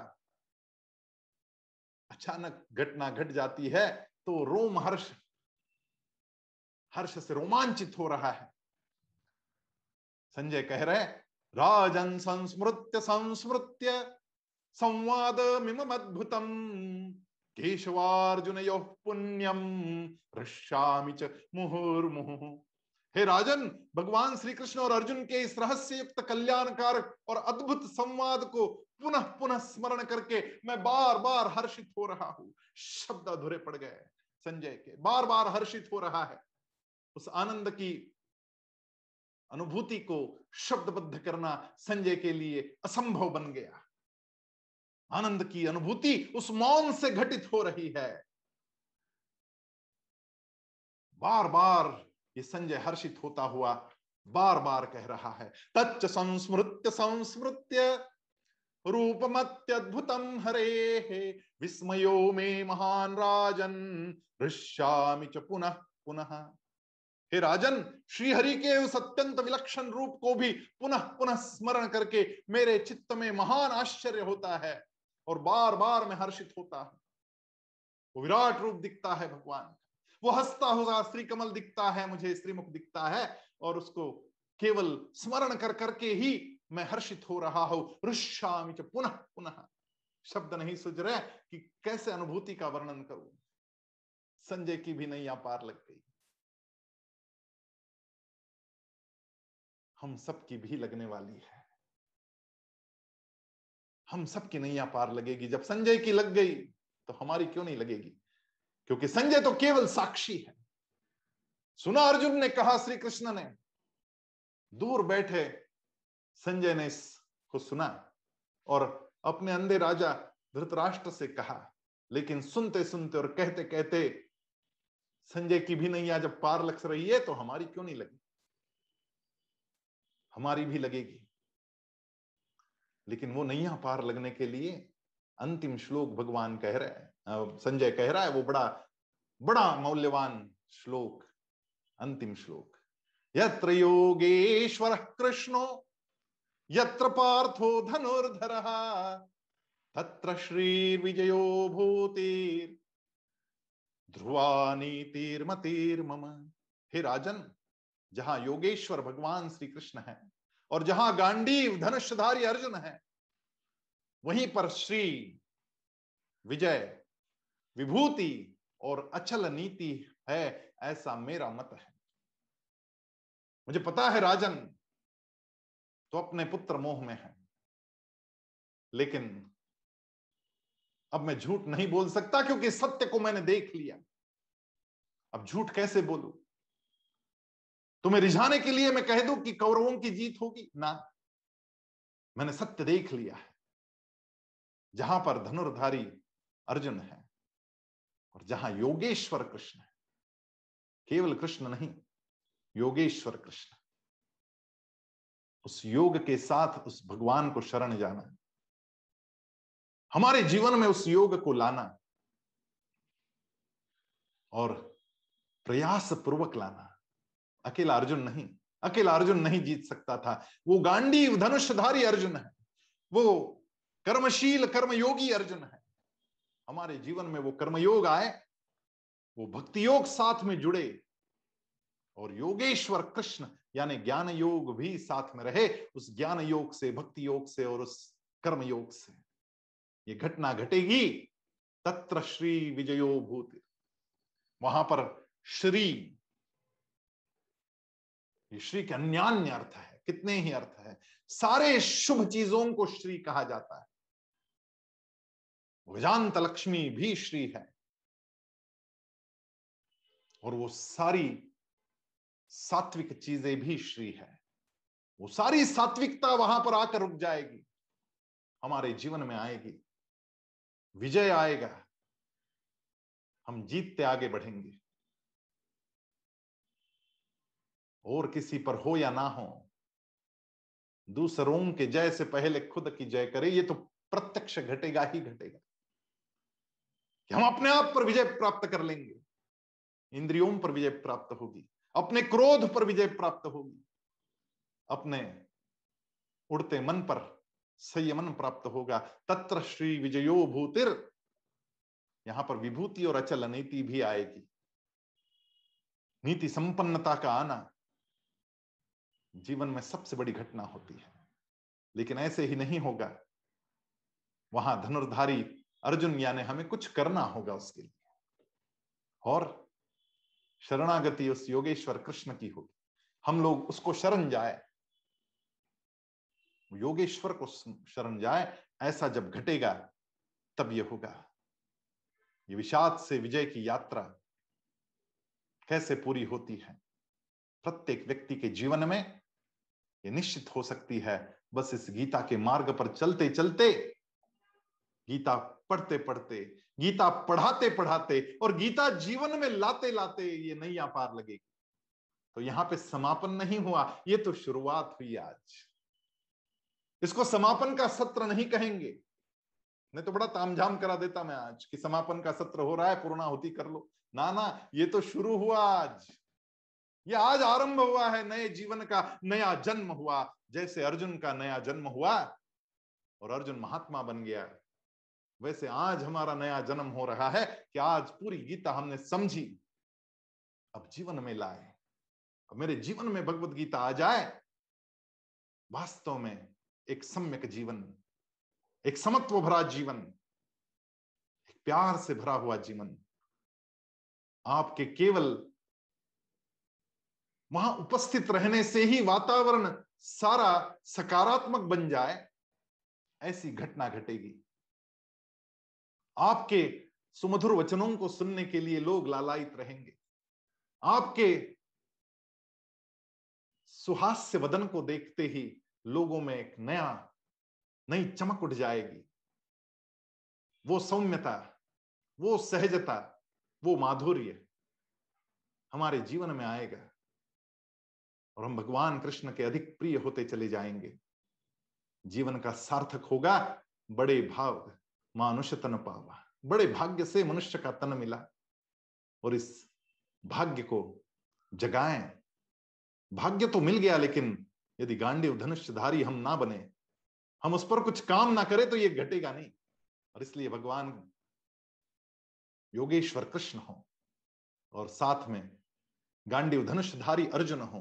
A: अचानक घटना घट गट जाती है तो रोम हर्ष हर्ष से रोमांचित हो रहा है। संजय कह रहे राजन संस्मृत्य संस्मृत्य, संवाद मिमद्भुतम केशवार्जुन यो पुण्यम ऋष्यामि च मुहुर्मुहु। हे राजन, भगवान श्री कृष्ण और अर्जुन के इस रहस्य युक्त कल्याणकारक और अद्भुत संवाद को पुनः पुनः स्मरण करके मैं बार बार हर्षित हो रहा हूँ। शब्द अधूरे पड़ गए संजय के। बार बार हर्षित हो रहा है। उस आनंद की अनुभूति को शब्दबद्ध करना संजय के लिए असंभव बन गया। आनंद की अनुभूति उस मौन से घटित हो रही है। बार बार ये संजय हर्षित होता हुआ बार बार कह रहा है, तच्च संस्मृत्य संस्मृत्य रूपमत्यद्भुतम हरे हे विस्मयो में महान राजन च पुनः पुनः। हे राजन, श्रीहरि के उस अत्यंत विलक्षण रूप को भी पुनः पुनः स्मरण करके मेरे चित्त में महान आश्चर्य होता है और बार बार मैं हर्षित होता हूँ। वो विराट रूप दिखता है भगवान। वो हंसता हुआ श्री कमल दिखता है, मुझे श्रीमुख दिखता है, और उसको केवल स्मरण कर करके ही मैं हर्षित हो रहा हूँ। पुनः पुनः। शब्द नहीं सुझ रहे कि कैसे अनुभूति का वर्णन करूँ। संजय की भी नैया पार लग गई। हम सबकी भी लगने वाली है। हम सबकी नैया पार लगेगी। जब संजय की लग गई तो हमारी क्यों नहीं लगेगी? क्योंकि संजय तो केवल साक्षी है। सुना अर्जुन ने कहा, श्री कृष्ण ने, दूर बैठे संजय ने इसको सुना और अपने अंधे राजा धृतराष्ट्र से कहा, लेकिन सुनते सुनते और कहते कहते, संजय की भी नैया जब पार लग रही है तो हमारी क्यों नहीं लगी? हमारी भी लगेगी। लेकिन वो नैया पार लगने के लिए अंतिम श्लोक भगवान कह रहे हैं। संजय कह रहा है, वो बड़ा बड़ा मौल्यवान श्लोक, अंतिम श्लोक। यत्र योगेश्वर कृष्णो, यत्र पार्थो धनुर्धर, तत्र श्रीर्विजयो भूतिर ध्रुवा नीतिर्मतिर्मम हे राजन, जहाँ योगेश्वर भगवान श्री कृष्ण है, और जहाँ गांडीव धनुषधारी अर्जुन है वहीं पर श्री विजय विभूति और अचल नीति है, ऐसा मेरा मत है। मुझे पता है राजन तो अपने पुत्र मोह में है। लेकिन अब मैं झूठ नहीं बोल सकता, क्योंकि सत्य को मैंने देख लिया। अब झूठ कैसे बोलू? तुम्हें रिझाने के लिए मैं कह दूँ कि कौरवों की जीत होगी। ना, मैंने सत्य देख लिया है। जहाँ पर धनुर्धारी अर्जुन है और जहाँ योगेश्वर कृष्ण है। केवल कृष्ण नहीं, योगेश्वर कृष्ण। उस योग के साथ उस भगवान को शरण जाना, हमारे जीवन में उस योग को लाना और प्रयास पूर्वक लाना। अकेला अर्जुन नहीं, अकेला अर्जुन नहीं जीत सकता था। वो गांडी धनुषधारी अर्जुन है। वो कर्मशील कर्मयोगी अर्जुन है। हमारे जीवन में वो कर्मयोग आए, वो भक्ति योग साथ में जुड़े और योगेश्वर कृष्ण यानी ज्ञान योग भी साथ में रहे उस ज्ञान योग से भक्ति योग से और उस कर्म योग से। ये घटना घटेगी, तत्र श्री विजयो भूत। वहाँ पर श्री, ये श्री के अन्यान्य अर्थ है, कितने ही अर्थ है। सारे शुभ चीज़ों को श्री कहा जाता है। विजांत लक्ष्मी भी श्री है। और वो सारी सात्विक चीज़ें भी श्री है। वो सारी सात्विकता वहाँ पर आकर रुक जाएगी। हमारे जीवन में आएगी। विजय आएगा। हम जीतते आगे बढ़ेंगे। और किसी पर हो या ना हो, दूसरों के जय से पहले खुद की जय करे, ये तो प्रत्यक्ष घटेगा ही घटेगा। कि हम अपने आप पर विजय प्राप्त कर लेंगे। इंद्रियों पर विजय प्राप्त होगी। अपने क्रोध पर विजय प्राप्त होगी। अपने उड़ते मन पर संयमन प्राप्त होगा। तत्र श्री विजयो भूतिर। यहाँ पर विभूति और अचल नीति भी आएगी। नीति संपन्नता का आना जीवन में सबसे बड़ी घटना होती है। लेकिन ऐसे ही नहीं होगा। वहाँ धनुर्धारी अर्जुन, यानी हमें कुछ करना होगा उसके लिए। और शरणागति उस योगेश्वर कृष्ण की होगी। हम लोग उसको शरण जाए। योगेश्वर को शरण जाए, ऐसा जब घटेगा, तब यह होगा। ये विषाद से विजय की यात्रा कैसे पूरी होती है? प्रत्येक व्यक्ति के जीवन में ये निश्चित हो सकती है, बस इस गीता के मार्ग पर चलते चलते गीता पढ़ते पढ़ते गीता पढ़ाते पढ़ाते और गीता जीवन में लाते लाते ये नैया पार लगेगी। तो यहाँ पे समापन नहीं हुआ, ये तो शुरुआत हुई आज। इसको समापन का सत्र नहीं कहेंगे। नहीं तो बड़ा तामझाम करा देता मैं आज कि समापन का सत्र हो रहा है, पूर्णाहुति कर लो। ना ना, ये तो शुरू हुआ आज। ये आज आरंभ हुआ है नए जीवन का नया जन्म हुआ। जैसे अर्जुन का नया जन्म हुआ और अर्जुन महात्मा बन गया। वैसे आज हमारा नया जन्म हो रहा है कि आज पूरी गीता हमने समझी। अब जीवन में लाए। अब मेरे जीवन में भगवत गीता आ जाए, वास्तव में एक सम्यक जीवन, एक समत्व भरा जीवन, एक प्यार से भरा हुआ जीवन, आपके केवल वहाँ उपस्थित रहने से ही वातावरण सारा सकारात्मक बन जाए, ऐसी घटना घटेगी। आपके सुमधुर वचनों को सुनने के लिए लोग लालायित रहेंगे। आपके सुहास्य वदन को देखते ही लोगों में एक नया, नई चमक उठ जाएगी। वो सौम्यता, वो सहजता, वो माधुर्य हमारे जीवन में आएगा और हम भगवान कृष्ण के अधिक प्रिय होते चले जाएँगे। जीवन का सार्थक होगा बड़े भाव। मानुष्य तन पावा बड़े भाग्य से मनुष्य का तन मिला और इस भाग्य को जगाएँ। भाग्य तो मिल गया, लेकिन यदि गांडीव धनुष्यधारी हम ना बने, हम उस पर कुछ काम ना करें तो ये घटेगा नहीं। और इसलिए भगवान योगेश्वर कृष्ण हो और साथ में गांडीव धनुषधारी अर्जुन हो,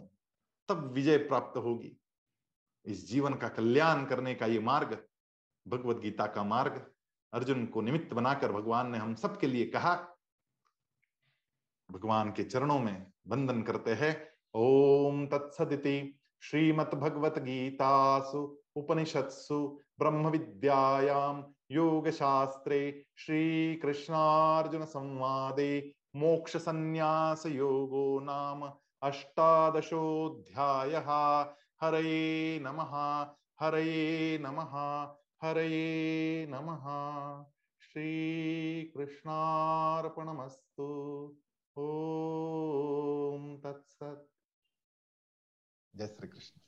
A: तब विजय प्राप्त होगी। इस जीवन का कल्याण करने का ये मार्ग, भगवत गीता का मार्ग अर्जुन को निमित्त बनाकर भगवान ने हम सबके लिए कहा, भगवान के चरणों में वंदन करते हैं। ओम तत्सदिति श्रीमद भगवत गीतासु उपनिषत्सु ब्रह्म विद्यायाम योग शास्त्रे श्री कृष्णार्जुन संवादे मोक्ष संन्यास योगो नाम अष्टादशोऽध्याय। हरे नमः हरे नमः। हरये नमः। श्रीकृष्णार्पणमस्तु। ॐ तत्सत्। जय श्री कृष्ण